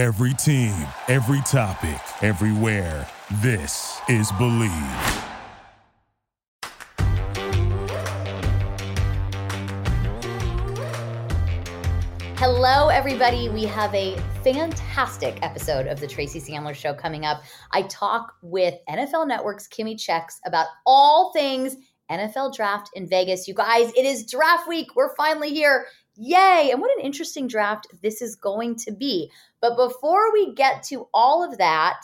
Every team, every topic, everywhere. This is Bleav. Hello, everybody. We have a fantastic episode of the Tracy Sandler Show coming up. I talk with NFL Network's Kimmi Chex about all things NFL draft in Vegas. You guys, it is draft week. We're finally here. Yay! And what an interesting draft this is going to be. But before we get to all of that,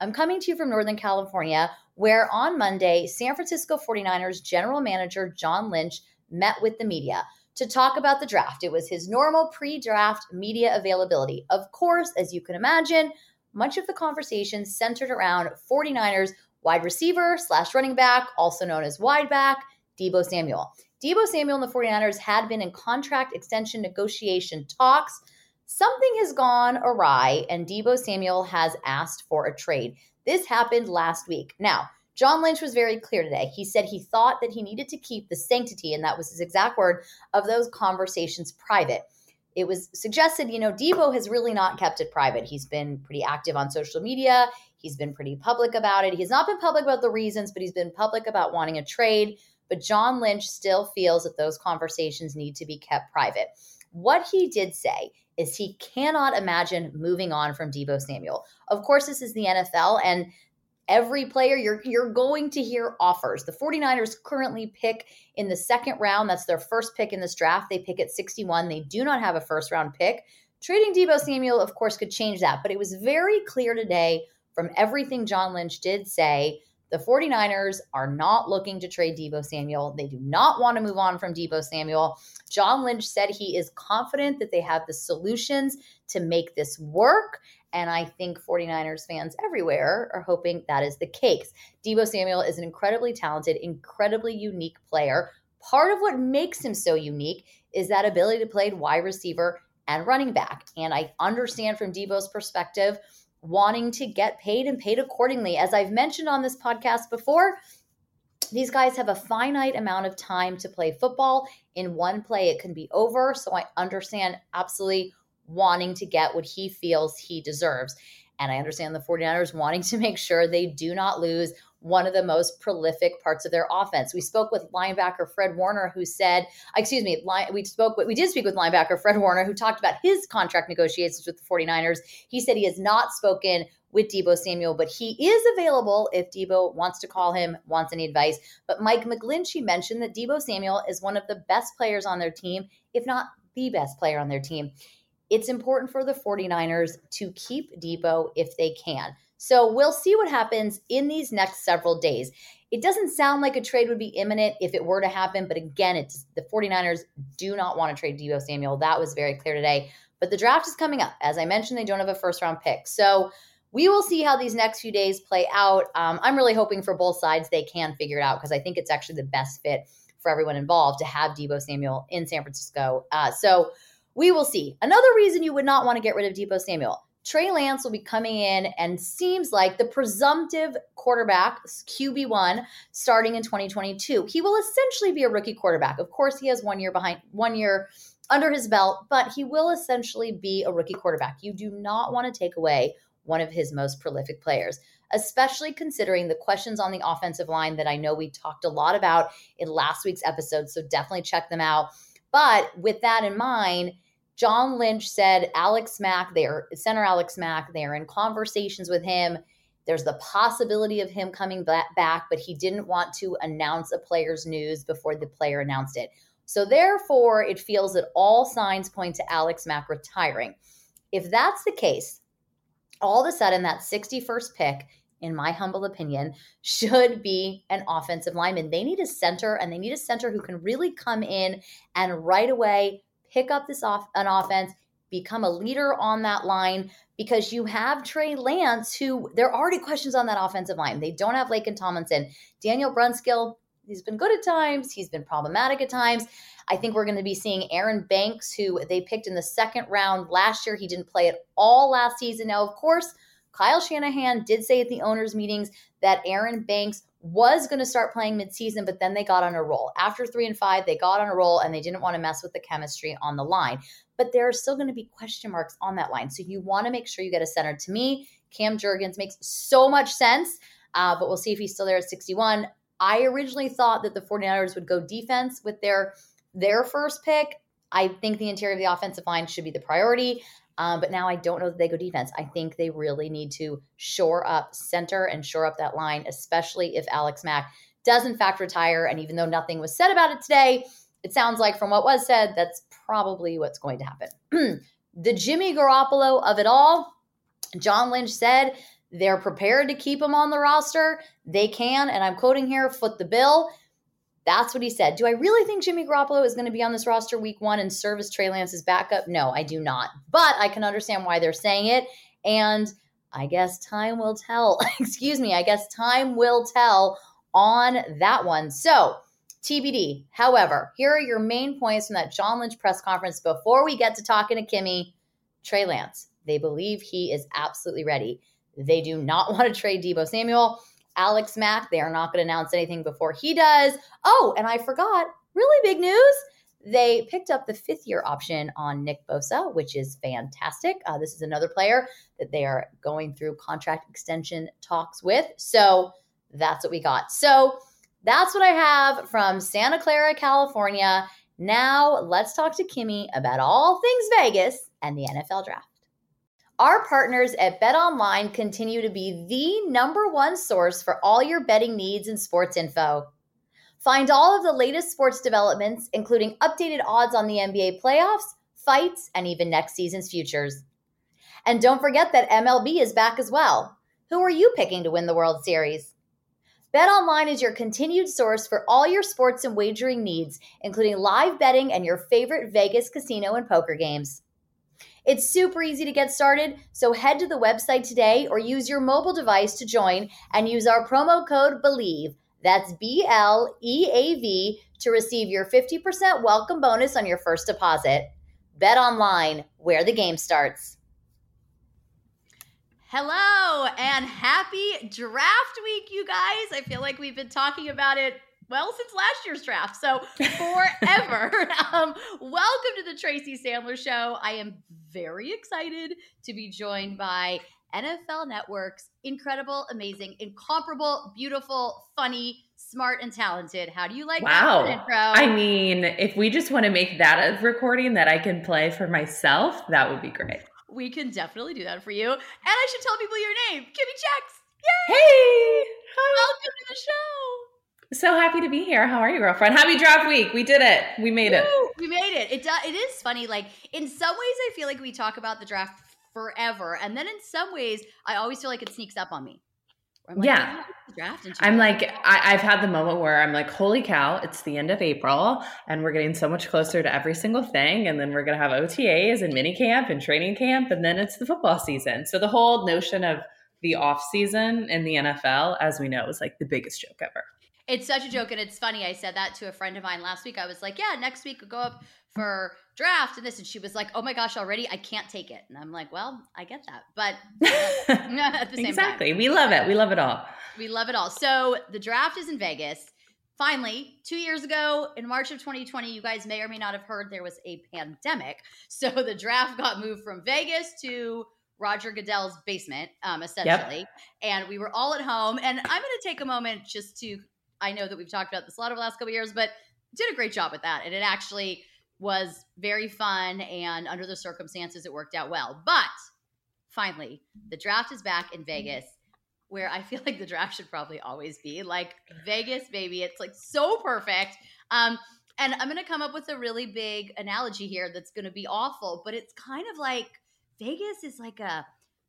I'm coming to you from Northern California, where on Monday, San Francisco 49ers general manager John Lynch met with the media to talk about the draft. It was his normal pre draft media availability. Of course, as you can imagine, much of the conversation centered around 49ers wide receiver slash running back, also known as wide back, Deebo Samuel. Deebo Samuel and the 49ers had been in contract extension negotiation talks. Something has gone awry, and Deebo Samuel has asked for a trade. This happened last week. Now, John Lynch was very clear today. He said he thought that he needed to keep the sanctity, and that was his exact word, of those conversations private. It was suggested, you know, Deebo has really not kept it private. He's been pretty active on social media. He's been pretty public about it. He's not been public about the reasons, but he's been public about wanting a trade. But John Lynch still feels that those conversations need to be kept private. What he did say is he cannot imagine moving on from Deebo Samuel. Of course, this is the NFL, and every player you're you're going to hear offers. The 49ers currently pick in the second round. That's their first pick in this draft. They pick at 61. They do not have a first round pick. Trading Deebo Samuel, of course, could change that, but it was very clear today from everything John Lynch did say the 49ers are not looking to trade Deebo Samuel. They do not want to move on from Deebo Samuel. John Lynch said he is confident that they have the solutions to make this work. And I think 49ers fans everywhere are hoping that is the case. Deebo Samuel is an incredibly talented, incredibly unique player. Part of what makes him so unique is that ability to play wide receiver and running back. And I understand from Deebo's perspective, wanting to get paid and paid accordingly. As I've mentioned on this podcast before, these guys have a finite amount of time to play football. In one play, it can be over. So I understand absolutely wanting to get what he feels he deserves. And I understand the 49ers wanting to make sure they do not lose one of the most prolific parts of their offense. We spoke with linebacker Fred Warner, who said, uh, excuse me, we spoke, we did speak with linebacker Fred Warner, who talked about his contract negotiations with the 49ers. He said he has not spoken with Deebo Samuel, but he is available if Deebo wants to call him, wants any advice. But Mike McGlinchey mentioned that Deebo Samuel is one of the best players on their team, if not the best player on their team it's important for the 49ers to keep Deebo if they can. So we'll see what happens in these next several days. It doesn't sound like a trade would be imminent if it were to happen, but again, it's the 49ers do not want to trade Deebo Samuel. That was very clear today. But the draft is coming up. As I mentioned, they don't have a first round pick. So we will see how these next few days play out. Um, I'm really hoping for both sides they can figure it out because I think it's actually the best fit for everyone involved to have Deebo Samuel in San Francisco. Uh, so we will see. Another reason you would not want to get rid of Deebo Samuel. Trey Lance will be coming in and seems like the presumptive quarterback, QB1, starting in 2022. He will essentially be a rookie quarterback. Of course, he has one year behind, one year under his belt, but he will essentially be a rookie quarterback. You do not want to take away one of his most prolific players, especially considering the questions on the offensive line that I know we talked a lot about in last week's episode. So definitely check them out. But with that in mind, John Lynch said Alex Mack, they're center Alex Mack, they're in conversations with him. There's the possibility of him coming back, but he didn't want to announce a player's news before the player announced it. So therefore, it feels that all signs point to Alex Mack retiring. If that's the case, all of a sudden that 61st pick, in my humble opinion, should be an offensive lineman. They need a center and they need a center who can really come in and right away pick up this off an offense, become a leader on that line because you have Trey Lance, who there are already questions on that offensive line. They don't have Laken Tomlinson. Daniel Brunskill, he's been good at times, he's been problematic at times. I think we're going to be seeing Aaron Banks, who they picked in the second round last year. He didn't play at all last season. Now, of course, Kyle Shanahan did say at the owners' meetings that Aaron Banks was going to start playing midseason, but then they got on a roll. After three and five, they got on a roll and they didn't want to mess with the chemistry on the line. But there are still going to be question marks on that line. So you want to make sure you get a center. To me, Cam Jurgens makes so much sense, uh, but we'll see if he's still there at 61. I originally thought that the 49ers would go defense with their their first pick. I think the interior of the offensive line should be the priority. Um, but now I don't know that they go defense. I think they really need to shore up center and shore up that line, especially if Alex Mack does in fact retire. And even though nothing was said about it today, it sounds like from what was said, that's probably what's going to happen. the Jimmy Garoppolo of it all, John Lynch said they're prepared to keep him on the roster. They can, and I'm quoting here, foot the bill. That's what he said. Do I really think Jimmy Garoppolo is going to be on this roster week one and serve as Trey Lance's backup? No, I do not. But I can understand why they're saying it. And I guess time will tell. Excuse me. I guess time will tell on that one. So, TBD. However, here are your main points from that John Lynch press conference before we get to talking to Kimmi. Trey Lance. They believe he is absolutely ready. They do not want to trade Deebo Samuel. Alex Mack, they are not going to announce anything before he does. Oh, and I forgot, really big news. They picked up the fifth year option on Nick Bosa, which is fantastic. Uh, this is another player that they are going through contract extension talks with. So that's what we got. So that's what I have from Santa Clara, California. Now let's talk to Kimmi about all things Vegas and the NFL draft. Our partners at Bet Online continue to be the number one source for all your betting needs and sports info. Find all of the latest sports developments, including updated odds on the NBA playoffs, fights, and even next season's futures. And don't forget that MLB is back as well. Who are you picking to win the World Series? Bet Online is your continued source for all your sports and wagering needs, including live betting and your favorite Vegas casino and poker games. It's super easy to get started, so head to the website today or use your mobile device to join and use our promo code BLEAV. That's B L E A V to receive your 50% welcome bonus on your first deposit. Bet online, where the game starts. Hello and happy draft week, you guys. I feel like we've been talking about it well since last year's draft so forever. Um, welcome to the tracy sandler show. I am very excited to be joined by nfl network's incredible amazing incomparable beautiful funny smart and talented. How do you like wow. that intro? I mean if we just want to make that a recording that i can play for myself that would be great. We can definitely do that for you. And i should tell people your name. Kimmi Chex Yay! hey! Hi. welcome to the show so happy to be here. How are you, girlfriend? Happy draft week. We did it. We made Woo, it. We made it. It does, it is funny. Like in some ways, I feel like we talk about the draft forever, and then in some ways, I always feel like it sneaks up on me. I'm like, yeah. I'm like, I, have had the moment where I'm like, holy cow, it's the end of April and we're getting so much closer to every single thing. And then we're going to have OTAs and mini camp and training camp. And then it's the football season. So the whole notion of the off season in the NFL, as we know, is like the biggest joke ever. It's such a joke, and it's funny. I said that to a friend of mine last week. I was like, "Yeah, next week we'll go up for draft and this," and she was like, "Oh my gosh, already? I can't take it." And I'm like, "Well, I get that, but at the same exactly, time. we love it. We love it all. We love it all. So the draft is in Vegas. Finally, two years ago in March of 2020, you guys may or may not have heard there was a pandemic. So the draft got moved from Vegas to Roger Goodell's basement, um, essentially. Yep. And we were all at home. And I'm going to take a moment just to I know that we've talked about this a lot over the last couple years, but did a great job with that. And it actually was very fun. And under the circumstances, it worked out well. But finally, the draft is back in Vegas, where I feel like the draft should probably always be like Vegas, baby. It's like so perfect. Um, and I'm going to come up with a really big analogy here that's going to be awful, but it's kind of like Vegas is like a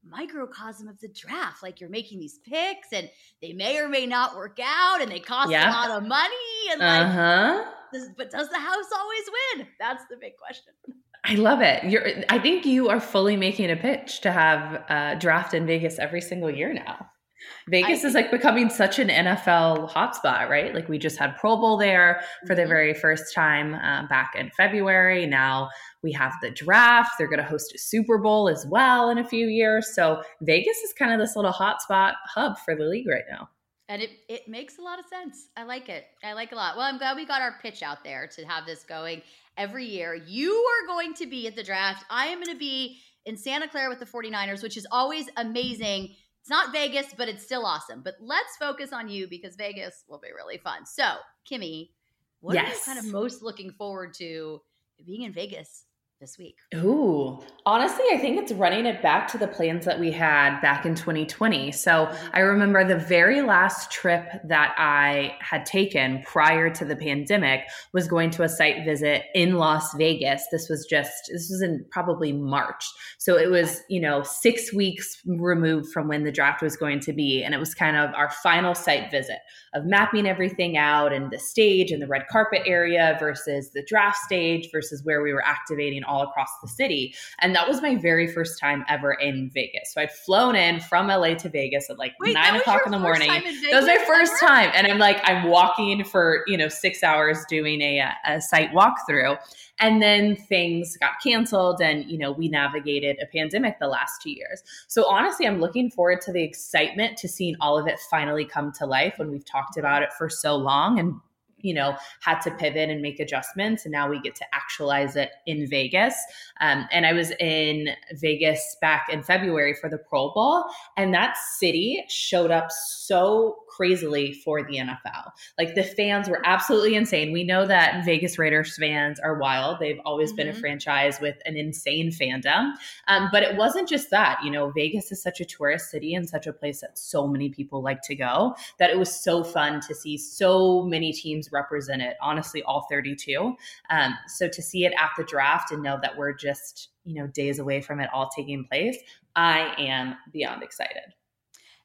microcosm of the draft. Like you're making these picks and they may or may not work out and they cost yeah. a lot of money. And like, uh-huh. does, but does the house always win? That's the big question. I love it. You're, I think you are fully making a pitch to have a draft in Vegas every single year now. Vegas I, is like becoming such an NFL hotspot, right? Like we just had Pro Bowl there for the mm-hmm. very first time um, back in February. Now we have the draft. They're going to host a Super Bowl as well in a few years. So Vegas is kind of this little hotspot hub for the league right now. And it, it makes a lot of sense. I like it. I like it a lot. Well, I'm glad we got our pitch out there to have this going every year. You are going to be at the draft. I am going to be in Santa Clara with the 49ers, which is always amazing. It's not Vegas, but it's still awesome. But let's focus on you because Vegas will be really fun. So, Kimmi, what yes. are you kind of most looking forward to being in Vegas this week? Ooh, honestly, I think it's running it back to the plans that we had back in 2020. So. I remember the very last trip that I had taken prior to the pandemic was going to a site visit in Las Vegas. This was just, this was in probably March. So it was, you know, six weeks removed from when the draft was going to be. And it was kind of our final site visit of mapping everything out and the stage and the red carpet area versus the draft stage versus where we were activating all across the city. And that was my very first time ever in Vegas. So I'd flown in from LA to Vegas at like Wait, nine o'clock in the morning. That was my first ever? time. And I'm like, I'm walking for, you know, six hours doing a, a site walkthrough. And then things got canceled and, you know, we navigated a pandemic the last two years. So honestly, I'm looking forward to the excitement to seeing all of it finally come to life when we've talked about it for so long and you know had to pivot and make adjustments and now we get to actualize it in vegas um, and i was in vegas back in february for the pro bowl and that city showed up so crazily for the NFL. Like the fans were absolutely insane. We know that Vegas Raiders fans are wild. They've always mm-hmm. been a mm-hmm. franchise with an insane fandom. Um, but it wasn't just that. You know, Vegas is such a tourist city and such a place that so many people like to go that it was so fun to see so many teams represented. Honestly, all 32. Um, so to see it at the draft and know that we're just you know days away from it all taking place, I am beyond excited.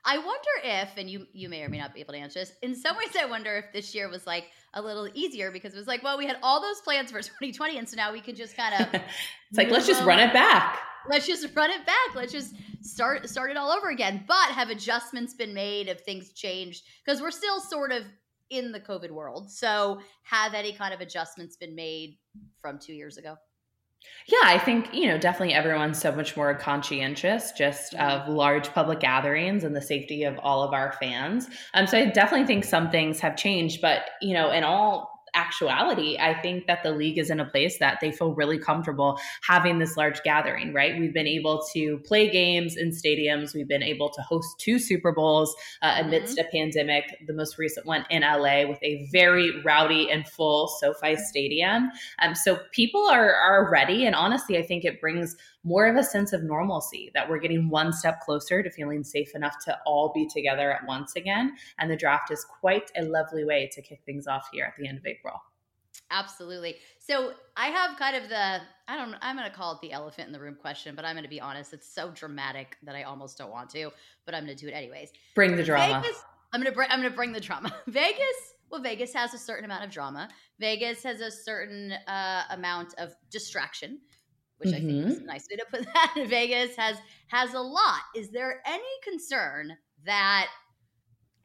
I wonder if, and you you may or may not be able to answer this. In some ways, I wonder if this year was like a little easier because it was like, well, we had all those plans for 2020, and so now we can just kind of. it's like let's just run it back. Let's just run it back. Let's just start start it all over again. But have adjustments been made? Have things changed? Because we're still sort of in the COVID world. So have any kind of adjustments been made from two years ago? Yeah, I think, you know, definitely everyone's so much more conscientious just of large public gatherings and the safety of all of our fans. Um, so I definitely think some things have changed, but, you know, in all actuality, I think that the league is in a place that they feel really comfortable having this large gathering, right? We've been able to play games in stadiums. We've been able to host two Super Bowls uh, amidst mm-hmm. a pandemic, the most recent one in LA with a very rowdy and full SoFi Stadium. Um, so people are, are ready. And honestly, I think it brings more of a sense of normalcy that we're getting one step closer to feeling safe enough to all be together at once again. And the draft is quite a lovely way to kick things off here at the end of April. Absolutely. So I have kind of the I don't I'm going to call it the elephant in the room question, but I'm going to be honest. It's so dramatic that I almost don't want to, but I'm going to do it anyways. Bring the drama. Vegas, I'm going to bring I'm going to bring the drama. Vegas. Well, Vegas has a certain amount of drama. Vegas has a certain uh, amount of distraction which mm-hmm. I think is mm-hmm. a nice way to put that. Vegas has has a lot. Is there any concern that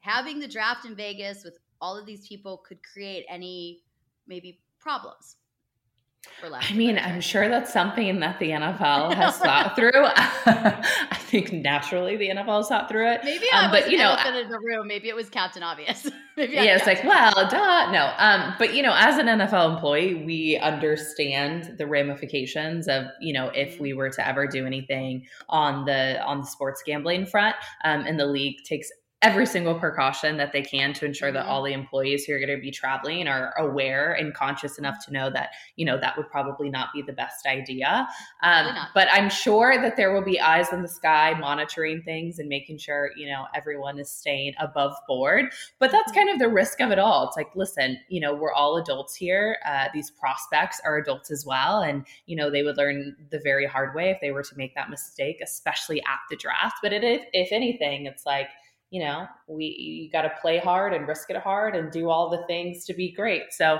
having the draft in Vegas with all of these people could create any maybe problems? I mean, I'm sure that's something that the NFL has thought through. I think naturally the NFL has thought through it. Maybe um, but you know, in the room. Maybe it was Captain Obvious. Maybe yeah, it's like, well, duh, no. Um, but you know, as an NFL employee, we understand the ramifications of you know if mm-hmm. we were to ever do anything on the on the sports gambling front, um, and the league takes every single precaution that they can to ensure that mm-hmm. all the employees who are going to be traveling are aware and conscious enough to know that you know that would probably not be the best idea. Um, but i'm sure that there will be eyes in the sky monitoring things and making sure you know everyone is staying above board. But that's kind of the risk of it all. It's like listen you know we're all adults here. Uh, these prospects are adults as well. And you know they would learn the very hard way if they were to make that mistake especially at the draft. But it, if, if anything it's like you know, we you got to play hard and risk it hard and do all the things to be great. So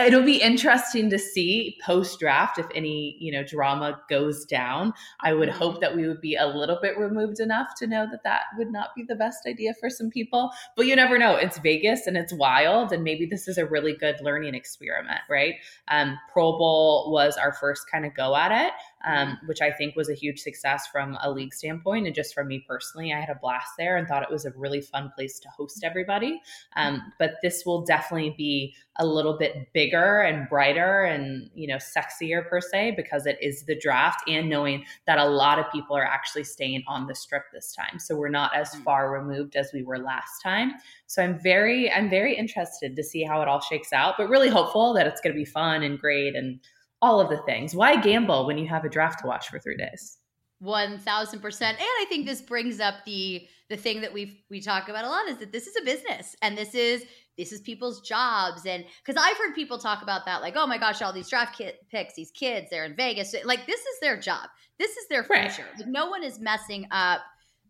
it'll be interesting to see post draft if any you know drama goes down. I would hope mm-hmm. that we would be a little bit removed enough to know that that would not be the best idea for some people. But you never know. It's Vegas and it's wild, and maybe this is a really good learning experiment, right? Um, Pro Bowl was our first kind of go at it. Um, which I think was a huge success from a league standpoint. And just from me personally, I had a blast there and thought it was a really fun place to host everybody. Um, but this will definitely be a little bit bigger and brighter and, you know, sexier per se, because it is the draft and knowing that a lot of people are actually staying on the strip this time. So we're not as mm. far removed as we were last time. So I'm very, I'm very interested to see how it all shakes out, but really hopeful that it's going to be fun and great and all of the things. Why gamble when you have a draft to watch for three days? One thousand percent. And I think this brings up the the thing that we we talk about a lot is that this is a business and this is this is people's jobs and because I've heard people talk about that like oh my gosh all these draft kit picks these kids they're in Vegas like this is their job this is their future right. like no one is messing up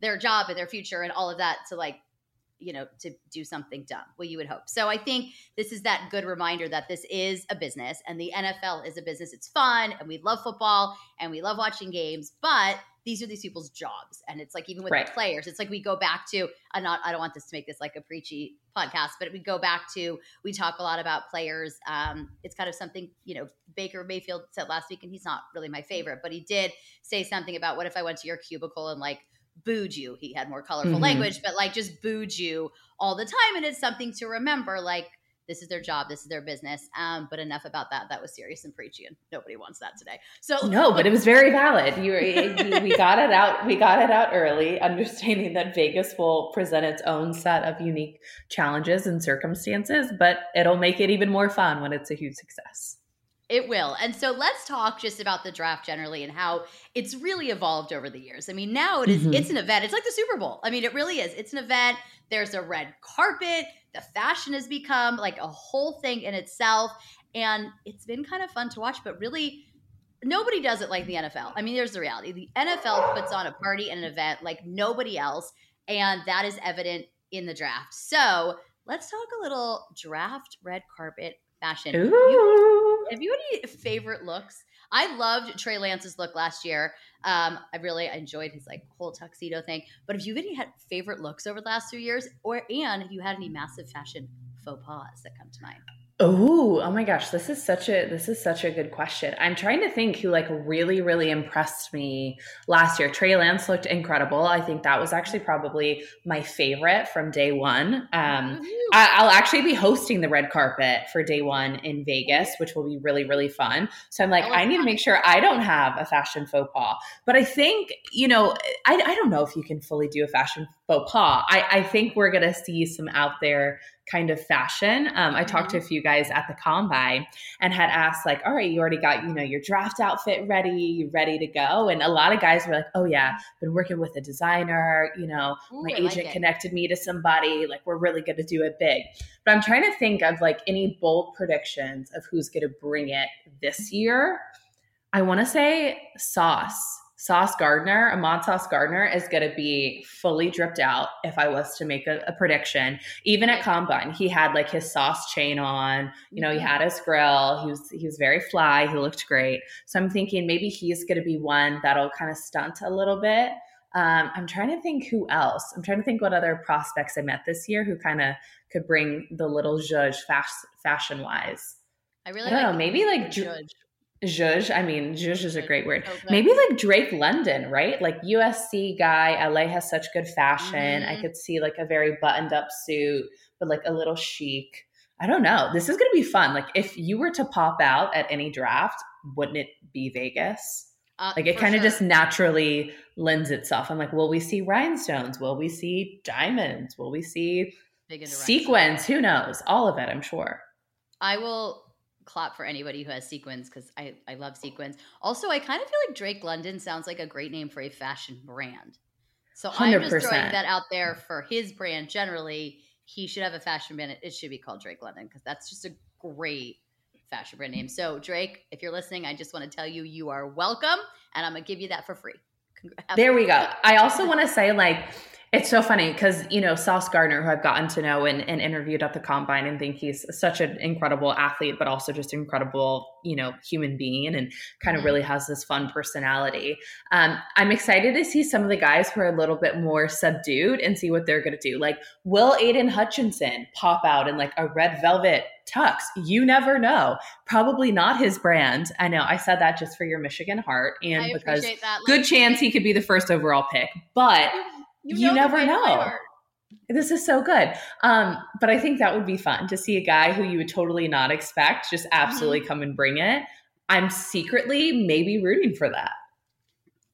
their job and their future and all of that to like you know to do something dumb. Well you would hope. So i think this is that good reminder that this is a business and the nfl is a business. It's fun and we love football and we love watching games but these are these people's jobs. And it's like even with right. the players it's like we go back to i'm not i don't want this to make this like a preachy podcast but we go back to we talk a lot about players. Um, it's kind of something you know baker mayfield said last week and he's not really my favorite but he did say something about what if i went to your cubicle and like booed you. He had more colorful mm-hmm. language, but like just booed you all the time. And it's something to remember. Like this is their job, this is their business. Um, but enough about that. That was serious and preachy, and nobody wants that today. So no, but it was very valid. You, you we got it out. We got it out early, understanding that Vegas will present its own set of unique challenges and circumstances, but it'll make it even more fun when it's a huge success. It will. And so let's talk just about the draft generally and how it's really evolved over the years. I mean, now it is, mm-hmm. it's an event. It's like the Super Bowl. I mean, it really is. It's an event. There's a red carpet. The fashion has become like a whole thing in itself. And it's been kind of fun to watch, but really nobody does it like the NFL. I mean, there's the reality. The NFL puts on a party and an event like nobody else, and that is evident in the draft. So, let's talk a little draft red carpet fashion. You, have you any favorite looks? I loved Trey Lance's look last year. Um, I really enjoyed his like whole tuxedo thing. But have you any had favorite looks over the last few years, or and have you had any massive fashion faux pas that come to mind? Oh, oh my gosh, this is such a this is such a good question. I'm trying to think who like really really impressed me last year. Trey Lance looked incredible. I think that was actually probably my favorite from day one. Um, I, will actually be hosting the red carpet for day one in Vegas, which will be really really fun. So I'm like, I, I need to make sure I don't have a fashion faux pas. But I think you know, I, I don't know if you can fully do a fashion faux pas. I, I think we're gonna see some out there kind of fashion. Um, I talked to a mm-hmm. few guys at the combine and had asked, like, all right, you already got, you know, your draft outfit ready, you ready to go. And a lot of guys were like, oh, yeah, been working with a designer, you know, Ooh, my I agent like connected me to somebody, like, we're really going to do it big. But I'm trying to think of like any bold predictions of who's going to bring it this year. I want to say Sauce Sauce Gardner, Ahmad Sauce Gardner is going to be fully dripped out if I was to make a, a, prediction. Even at Combine, he had like his sauce chain on, you know, he had his grill. He was he was very fly. He looked great. So I'm thinking maybe he's going to be one that'll kind of stunt a little bit. Um, I'm trying to think who else. I'm trying to think what other prospects I met this year who kind of could bring the little judge fast, fashion wise. I really I don't like know. Maybe like judge. Zhuzh, I mean, Zhuzh is a great word. Maybe like Drake London, right? Like USC guy. LA has such good fashion. Mm-hmm. I could see like a very buttoned up suit, but like a little chic. I don't know. This is going to be fun. Like if you were to pop out at any draft, wouldn't it be Vegas? Uh, like it kind of sure. just naturally lends itself. I'm like, will we see rhinestones? Will we see diamonds? Will we see sequins? Who knows? All of it, I'm sure. I will clap for anybody who has sequins because I, I love sequins. Also, I kind of feel like Drake London sounds like a great name for a fashion brand. So i am just throwing that out there for his brand generally. He should have a fashion brand. It should be called Drake London because that's just a great fashion brand name. So, Drake, if you're listening, I just want to tell you you are welcome and I'm going to give you that for free. There we go. I also want to say, like, It's so funny because, you know, Sauce Gardner, who I've gotten to know and, and, interviewed at the combine and think he's such an incredible athlete, but also just incredible, you know, human being and kind of mm-hmm. really has this fun personality. Um, I'm excited to see some of the guys who are a little bit more subdued and see what they're going to do. Like, will Aidan Hutchinson pop out in like a red velvet tux? You never know. Probably not his brand. I know I said that just for your Michigan heart and because good chance he could be the first overall pick, but you, you never know. This is so good. Um, but I think that would be fun to see a guy who you would totally not expect just absolutely mm-hmm. come and bring it. I'm secretly maybe rooting for that.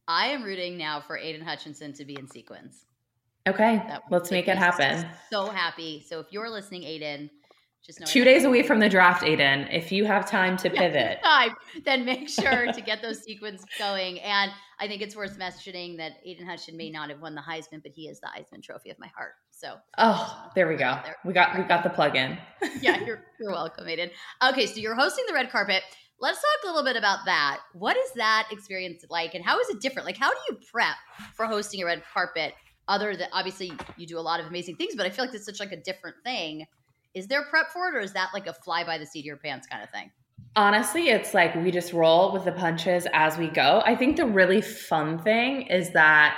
I am rooting now for Aidan Hutchinson to be in sequence. Okay, let's make it happen. So happy. So if you're listening, Aidan, just two days away from the draft, Aidan. If you have time to pivot, time, then make sure to get those sequences going. And I think it's worth mentioning that Aidan Hutchinson may not have won the Heisman, but he is the Heisman Trophy of my heart. So oh, uh, there we go. There. We got we got the plug in. yeah, you're you're welcome, Aidan. Okay, so you're hosting the red carpet. Let's talk a little bit about that. What is that experience like, and how is it different? Like, how do you prep for hosting a red carpet? Other than obviously you do a lot of amazing things, but I feel like it's such like a different thing is there prep for it, or is that like a fly by the seat of your pants kind of thing? Honestly, it's like we just roll with the punches as we go. I think the really fun thing is that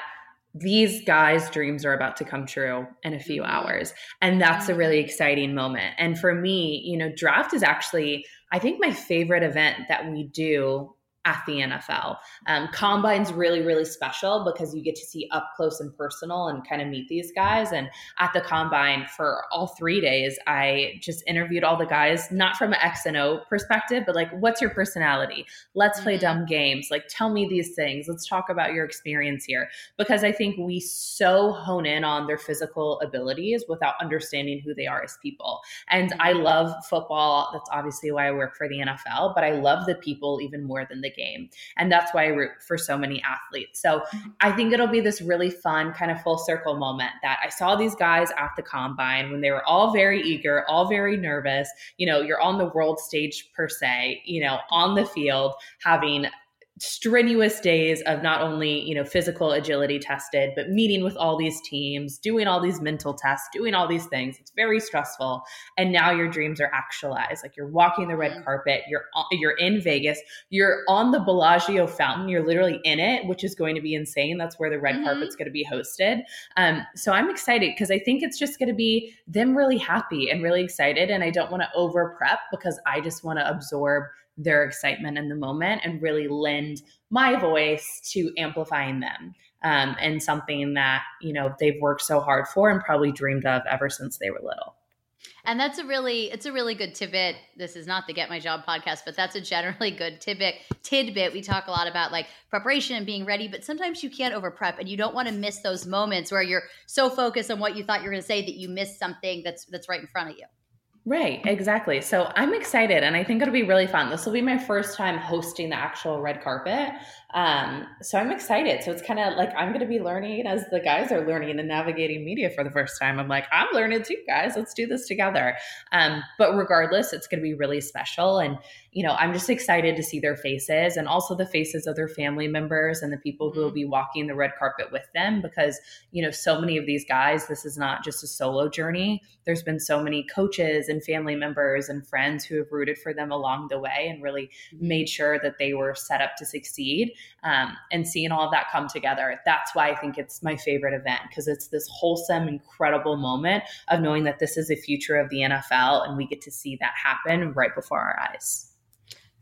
these guys' dreams are about to come true in a few mm-hmm. hours. And that's a really mm-hmm. exciting moment. And for me, you know, draft is actually, I think, my favorite event that we do at the NFL. Um, Combine's really, really special because you get to see up close and personal and kind of meet these guys. And at the Combine for all three days, I just interviewed all the guys, not from an X and O perspective, but like, what's your personality? Let's play mm-hmm. dumb games. Like, tell me these things. Let's talk about your experience here. Because I think we so hone in on their physical abilities without understanding who they are as people. And I mm-hmm. love football. That's obviously why I work for the NFL, but I love the people even more than the game. And that's why I root for so many athletes. So I think it'll be this really fun kind of full circle moment that I saw these guys at the combine when they were all very eager, all very nervous. You know, you're on the world stage per se, you know, on the field having strenuous days of not only you know physical agility tested but meeting with all these teams doing all these mental tests doing all these things. It's very stressful. And now your dreams are actualized. Like you're walking the red carpet. You're you're in Vegas. You're on the Bellagio fountain. You're literally in it which is going to be insane. That's where the red mm-hmm. carpet's going to be hosted. Um, so I'm excited because I think it's just going to be them really happy and really excited. And I don't want to over prep because I just want to absorb their excitement in the moment and really lend my voice to amplifying them um, and something that you know they've worked so hard for and probably dreamed of ever since they were little. And that's a really it's a really good tidbit. This is not the get my job podcast but that's a generally good tidbit tidbit. We talk a lot about like preparation and being ready but sometimes you can't over prep and you don't want to miss those moments where you're so focused on what you thought you were going to say that you miss something that's that's right in front of you Right, exactly. So I'm excited and I think it'll be really fun. This will be my first time hosting the actual red carpet. Um, so I'm excited. So it's kind of like I'm going to be learning as the guys are learning and navigating media for the first time. I'm like, I'm learning too, guys. Let's do this together. Um, but regardless, it's going to be really special. And, you know, I'm just excited to see their faces and also the faces of their family members and the people who will mm-hmm. be walking the red carpet with them because, you know, so many of these guys, this is not just a solo journey. There's been so many coaches and family members and friends who have rooted for them along the way and really mm-hmm. made sure that they were set up to succeed um, and seeing all of that come together. That's why I think it's my favorite event because it's this wholesome, incredible moment of knowing that this is the future of the NFL and we get to see that happen right before our eyes.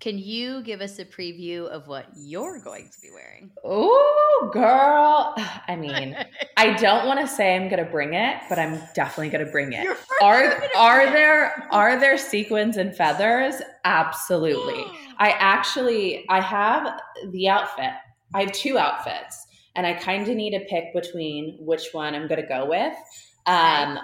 Can you give us a preview of what you're going to be wearing? Oh, girl. I mean, I don't want to say I'm going to bring it, but I'm definitely going to bring it. Are are there are there sequins and feathers? Absolutely. I actually I have the outfit. I have two outfits, and I kind of need to pick between which one I'm going to go with. Um,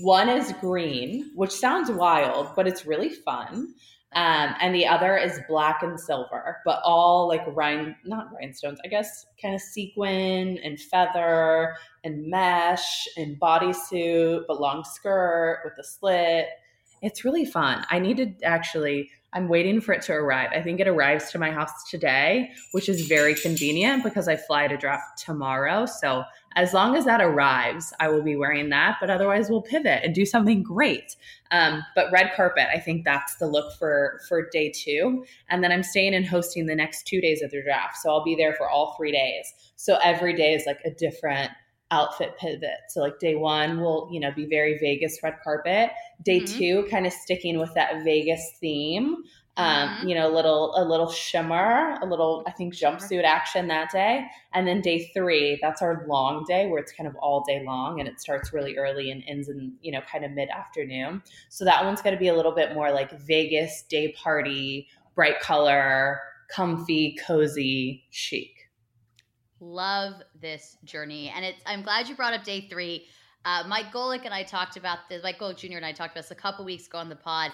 one is green, which sounds wild, but it's really fun. Um, and the other is black and silver, but all like rhine, not rhinestones, I guess, kind of sequin and feather and mesh and bodysuit, but long skirt with a slit. it's really fun. I need to actually I'm waiting for it to arrive. I think it arrives to my house today, which is very convenient because I fly to draft tomorrow. So as long as that arrives, I will be wearing that. But otherwise, we'll pivot and do something great. Um, but red carpet, I think that's the look for for day two. And then I'm staying and hosting the next two days of the draft, so I'll be there for all three days. So every day is like a different outfit pivot. So like day one will, you know, be very Vegas red carpet. Day mm-hmm. two, kind of sticking with that Vegas theme. Um, mm-hmm. you know, a little a little shimmer, a little I think jumpsuit action that day. And then day three, that's our long day where it's kind of all day long and it starts really early and ends in, you know, kind of mid afternoon. So that one's gonna be a little bit more like Vegas day party, bright color, comfy, cozy, chic. Love this journey. And it's I'm glad you brought up day three. Uh, Mike Golic and I talked about this. Mike Golic Jr. and I talked about this a couple weeks ago on the pod.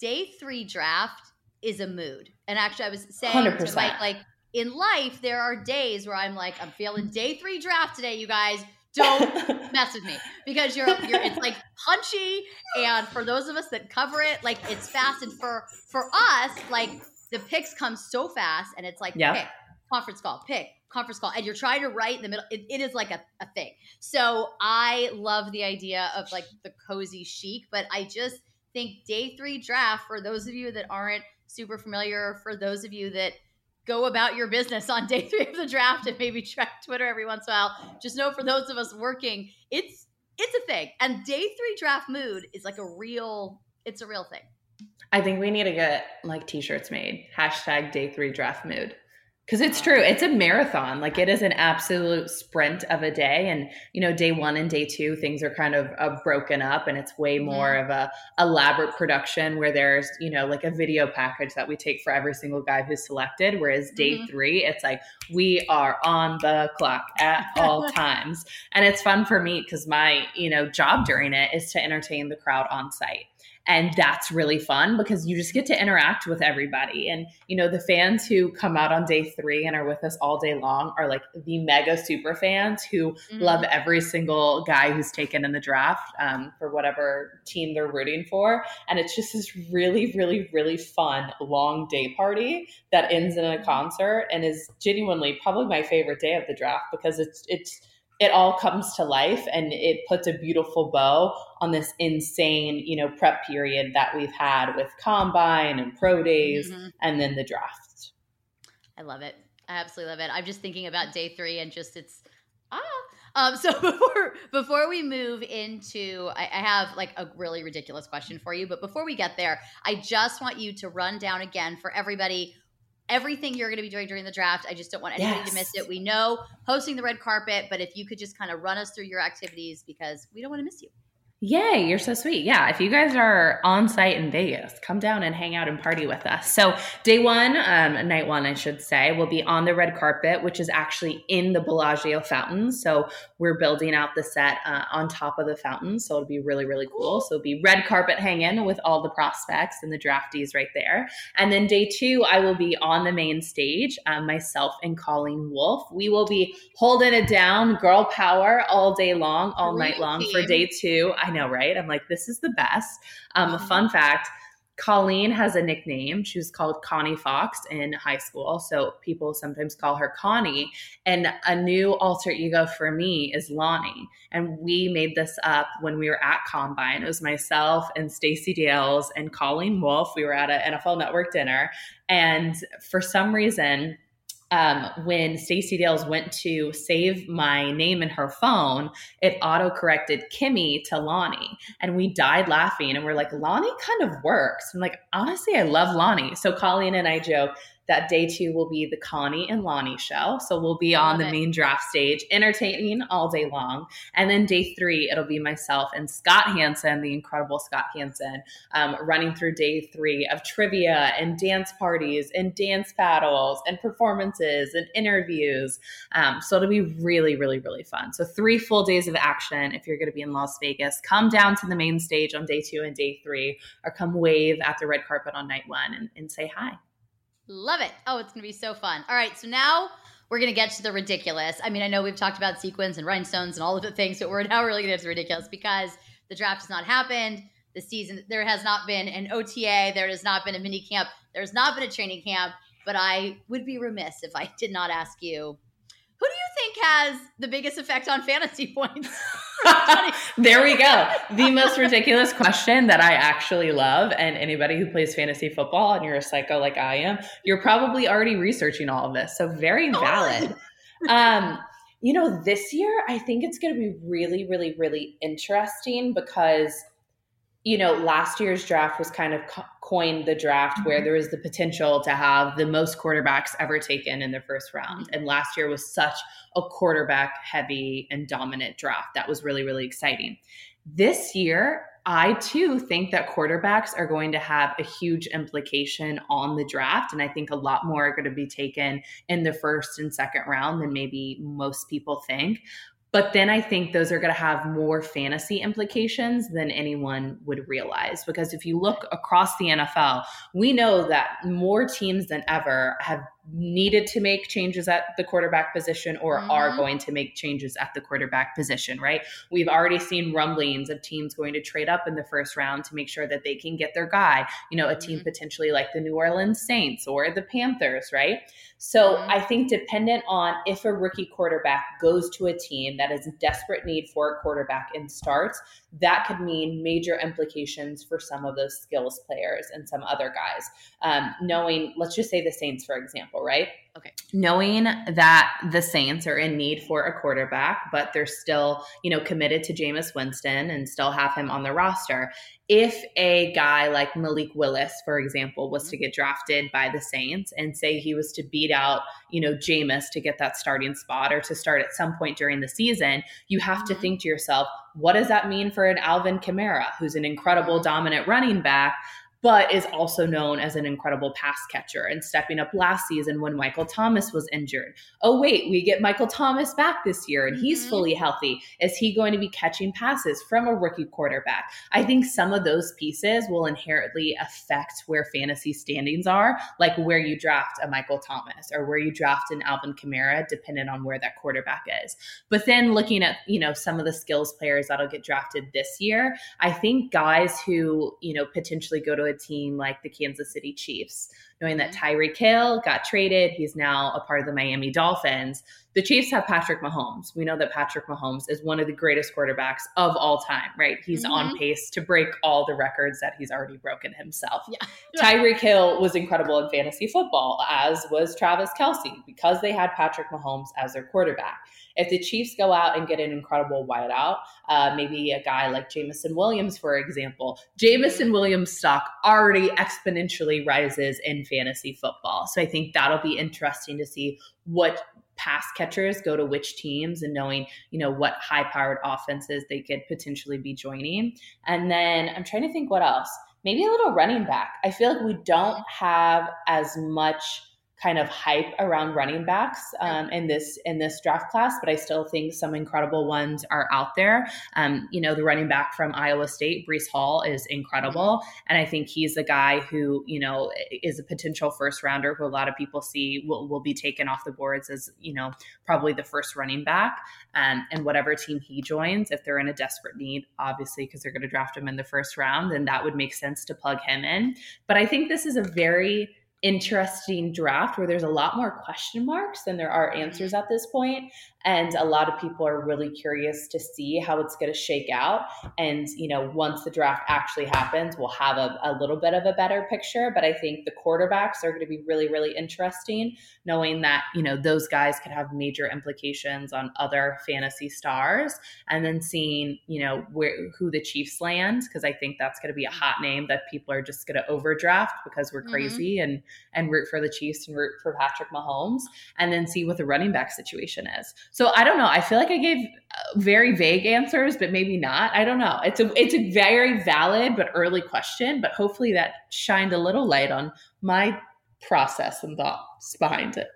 Day three draft is a mood. And actually, I was saying 100%. to Mike, like in life, there are days where I'm like, I'm feeling day three draft today, you guys. Don't mess with me because you're, you're it's like punchy and for those of us that cover it like it's fast and for for us like the picks come so fast and it's like yep. pick conference call pick conference call and you're trying to write in the middle, it, it is like a, a thing. So I love the idea of like the cozy chic, but I just think day three draft for those of you that aren't super familiar, for those of you that go about your business on day three of the draft and maybe check Twitter every once in a while, just know for those of us working, it's it's a thing. And day three draft mood is like a real, it's a real thing. I think we need to get like t-shirts made. Hashtag day three draft mood. Because it's true. It's a marathon. Like it is an absolute sprint of a day. And, you know, day one and day two, things are kind of uh, broken up and it's way more of a elaborate production where there's, you know, like a video package that we take for every single guy who's selected. Whereas day mm-hmm. three, it's like we are on the clock at all times. And it's fun for me because my, you know, job during it is to entertain the crowd on site and that's really fun because you just get to interact with everybody and you know the fans who come out on day three and are with us all day long are like the mega super fans who mm-hmm. love every single guy who's taken in the draft um, for whatever team they're rooting for and it's just this really really really fun long day party that ends in a concert and is genuinely probably my favorite day of the draft because it's it's it all comes to life and it puts a beautiful bow on this insane, you know, prep period that we've had with combine and pro days mm-hmm. and then the draft. I love it. I absolutely love it. I'm just thinking about day three and just it's ah. Um, so before before we move into, I, I have like a really ridiculous question for you. But before we get there, I just want you to run down again for everybody everything you're going to be doing during the draft. I just don't want anybody yes. to miss it. We know hosting the red carpet, but if you could just kind of run us through your activities because we don't want to miss you. Yay, you're so sweet. Yeah, if you guys are on site in Vegas, come down and hang out and party with us. So, day one, um, night one, I should say, will be on the red carpet, which is actually in the Bellagio fountains. So, we're building out the set uh, on top of the fountains. So, it'll be really, really cool. So, it'll be red carpet hanging with all the prospects and the draftees right there. And then day two, I will be on the main stage, um, myself and Colleen Wolfe. We will be holding it down, girl power all day long, all night long for day two. I know, right? I'm like, this is the best. Um, a fun fact Colleen has a nickname. She was called Connie Fox in high school. So people sometimes call her Connie. And a new alter ego for me is Lonnie. And we made this up when we were at Combine. It was myself and Stacey Dales and Colleen Wolfe. We were at an NFL Network dinner. And for some reason, um, when Stacey Dales went to save my name in her phone, it auto corrected Kimmi to Lonnie. And we died laughing. And we're like, Lonnie kind of works. I'm like, honestly, I love Lonnie. So Colleen and I joke, that day two will be the Connie and Lonnie show. So we'll be on the it. main draft stage, entertaining all day long. And then day three, it'll be myself and Scott Hanson, the incredible Scott Hanson, um, running through day three of trivia and dance parties and dance battles and performances and interviews. Um, so it'll be really, really, really fun. So three full days of action if you're going to be in Las Vegas. Come down to the main stage on day two and day three, or come wave at the red carpet on night one and, and say hi. Love it. Oh, it's going to be so fun. All right. So now we're going to get to the ridiculous. I mean, I know we've talked about sequins and rhinestones and all of the things, but we're now really going to get to the ridiculous because the draft has not happened. the season. There has not been an OTA. There has not been a mini camp. There's not been a training camp. But I would be remiss if I did not ask you who do you think has the biggest effect on fantasy points? there we go. The most ridiculous question that I actually love. And anybody who plays fantasy football and you're a psycho like I am, you're probably already researching all of this. So very valid. um, you know, this year I think it's going to be really, really, really interesting because you know, last year's draft was kind of co- coined the draft where mm-hmm. there was the potential to have the most quarterbacks ever taken in the first round. And last year was such a quarterback heavy and dominant draft. That was really, really exciting. This year, I too think that quarterbacks are going to have a huge implication on the draft. And I think a lot more are going to be taken in the first and second round than maybe most people think. But then I think those are going to have more fantasy implications than anyone would realize. Because if you look across the NFL, we know that more teams than ever have needed to make changes at the quarterback position or mm-hmm. are going to make changes at the quarterback position, right? We've already seen rumblings of teams going to trade up in the first round to make sure that they can get their guy, you know, a team mm-hmm. potentially like the New Orleans Saints or the Panthers, right? So mm-hmm. I think dependent on if a rookie quarterback goes to a team that is in desperate need for a quarterback and starts, that could mean major implications for some of those skills players and some other guys. Um, knowing, let's just say the Saints, for example, right? Okay. Knowing that the Saints are in need for a quarterback, but they're still, you know, committed to Jameis Winston and still have him on the roster. If a guy like Malik Willis, for example, was to mm-hmm. get drafted by the Saints and say he was to beat out, you know, Jameis to get that starting spot or to start at some point during the season, you have to mm-hmm. think to yourself, what does that mean for an Alvin Kamara, who's an incredible dominant running back? But is also known as an incredible pass catcher and stepping up last season when Michael Thomas was injured. Oh, wait, we get Michael Thomas back this year and he's mm-hmm. fully healthy. Is he going to be catching passes from a rookie quarterback? I think some of those pieces will inherently affect where fantasy standings are, like where you draft a Michael Thomas or where you draft an Alvin Kamara, depending on where that quarterback is. But then looking at, you know, some of the skills players that'll get drafted this year, I think guys who, you know, potentially go to a team like the Kansas City Chiefs, knowing that mm-hmm. Tyreek Hill got traded. He's now a part of the Miami Dolphins. The Chiefs have Patrick Mahomes. We know that Patrick Mahomes is one of the greatest quarterbacks of all time, right? He's mm-hmm. on pace to break all the records that he's already broken himself. Yeah. Tyreek Hill was incredible in fantasy football, as was Travis Kelce, because they had Patrick Mahomes as their quarterback. If the Chiefs go out and get an incredible wideout, uh, maybe a guy like Jameson Williams, for example, Jameson Williams' stock already exponentially rises in fantasy football. So I think that'll be interesting to see what pass catchers go to which teams and knowing you know what high powered offenses they could potentially be joining. And then i'm trying to think what else. Maybe a little running back. I feel like we don't have as much kind of hype around running backs um, in this in this draft class, but I still think some incredible ones are out there. Um, you know, the running back from Iowa State, Breece Hall, is incredible, and I think he's the guy who you know is a potential first rounder who a lot of people see will, will be taken off the boards as you know probably the first running back. Um, and whatever team he joins, if they're in a desperate need, obviously because they're going to draft him in the first round, then that would make sense to plug him in. But I think this is a very interesting draft where there's a lot more question marks than there are mm-hmm. answers at this point and a lot of people are really curious to see how it's going to shake out and you know once the draft actually happens we'll have a, a little bit of a better picture but i think the quarterbacks are going to be really really interesting knowing that you know those guys could have major implications on other fantasy stars and then seeing you know where who the chiefs land because i think that's going to be a hot name that people are just going to overdraft because we're mm-hmm. crazy mm-hmm. and and root for the chiefs and root for patrick mahomes and then see what the running back situation is so I don't know. I feel like I gave uh, very vague answers, but maybe not. I don't know. It's a it's a very valid but early question, but hopefully that shined a little light on my process and thoughts behind it.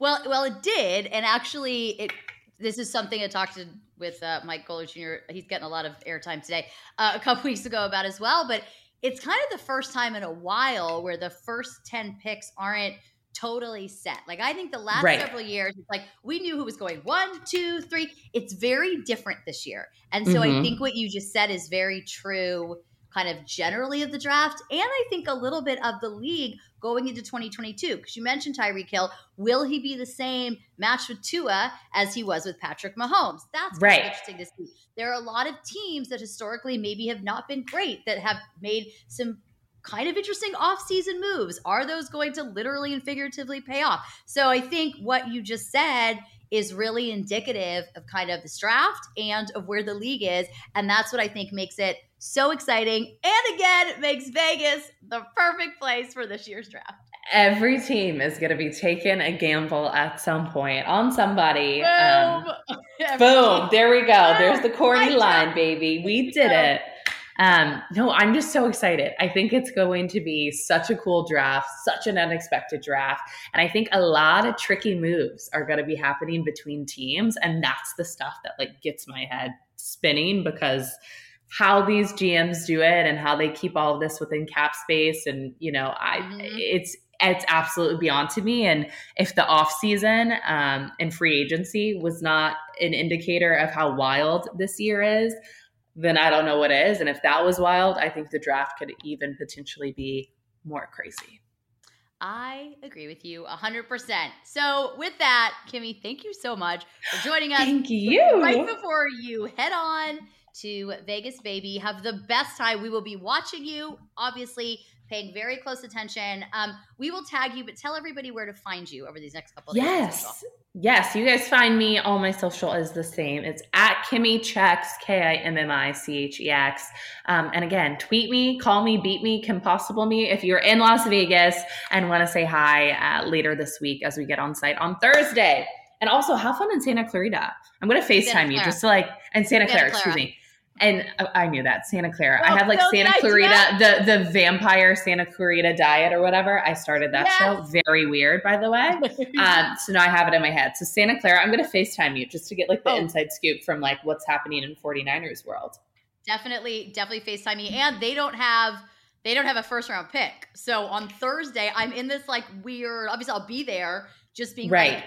Well, well, it did, and actually, it. This is something I talked to with uh, Mike Golic Jr. He's getting a lot of airtime today, uh, a couple weeks ago about as well. But it's kind of the first time in a while where the first ten picks aren't totally set. Like I think the last right. several years, it's like we knew who was going one, two, three. It's very different this year. And so mm-hmm. I think what you just said is very true kind of generally of the draft and I think a little bit of the league going into 2022. Because you mentioned Tyreek Hill. Will he be the same match with Tua as he was with Patrick Mahomes? That's right. interesting to see. There are a lot of teams that historically maybe have not been great that have made some kind of interesting off-season moves. Are those going to literally and figuratively pay off? So I think what you just said is really indicative of kind of this draft and of where the league is. And that's what I think makes it so exciting. And again, it makes Vegas the perfect place for this year's draft. Every team is going to be taking a gamble at some point on somebody. Boom. Um, boom. There we go. There's the corny line, baby. We did it. Um, no, I'm just so excited. I think it's going to be such a cool draft, such an unexpected draft. And I think a lot of tricky moves are going to be happening between teams. And that's the stuff that like gets my head spinning because how these GMs do it and how they keep all of this within cap space. And, you know, I, mm-hmm. it's, it's absolutely beyond to me. And if the off season um, and free agency was not an indicator of how wild this year is, then I don't know what is. And if that was wild, I think the draft could even potentially be more crazy. I agree with you 100%. So, with that, Kimmi, thank you so much for joining us. Thank you. Right before you head on to Vegas, baby, have the best time. We will be watching you, obviously, paying very close attention. Um, we will tag you, but tell everybody where to find you over these next couple of yes. days. Yes. Yes, you guys find me. All my social is the same. It's at Kimmi Chex, K I M M I C H E X. Um, and again, tweet me, call me, beat me, can Possible me if you're in Las Vegas and want to say hi uh, later this week as we get on site on Thursday. And also, have fun in Santa Clarita. I'm going to FaceTime you just to like, and Santa, Santa Clara, Clara, excuse me and I knew that Santa Clara. Well, I have like Santa Clarita, the the vampire Santa Clarita diet or whatever. I started that yes. show. Very weird, by the way. um, so now I have it in my head. So Santa Clara, I'm going to Facetime you just to get like the oh. inside scoop from like what's happening in 49ers world. Definitely, definitely Facetime me. And they don't have they don't have a first round pick. So on Thursday, I'm in this like weird. Obviously, I'll be there, just being right. Like,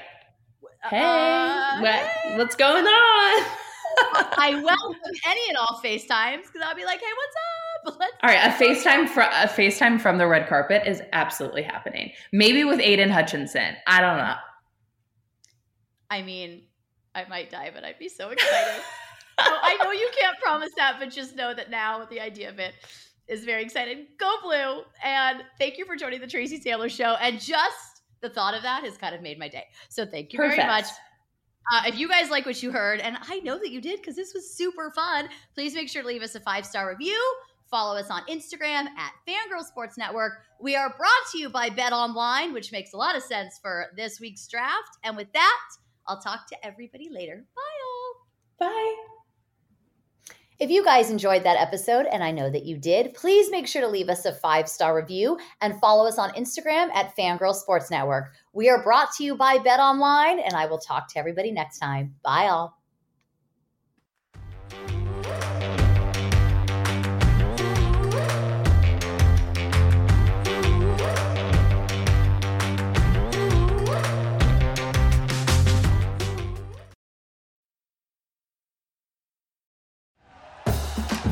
hey, uh, what, hey, what's going on? I welcome any and all FaceTimes because I'll be like, hey, what's up? Let's all right, a FaceTime from a FaceTime from the red carpet is absolutely happening. Maybe with Aidan Hutchinson. I don't know. I mean, I might die, but I'd be so excited. I know you can't promise that, but just know that now the idea of it is very exciting. Go blue. And thank you for joining the Tracy Sandler show. And just the thought of that has kind of made my day. So thank you Perfect. very much. Uh, if you guys like what you heard, and I know that you did because this was super fun, please make sure to leave us a five star review. Follow us on Instagram at Fangirl Sports Network. We are brought to you by BetOnline, which makes a lot of sense for this week's draft. And with that, I'll talk to everybody later. Bye, all. Bye. If you guys enjoyed that episode, and I know that you did, please make sure to leave us a five star review and follow us on Instagram at Fangirl Sports Network. We are brought to you by BetOnline, and I will talk to everybody next time. Bye, all.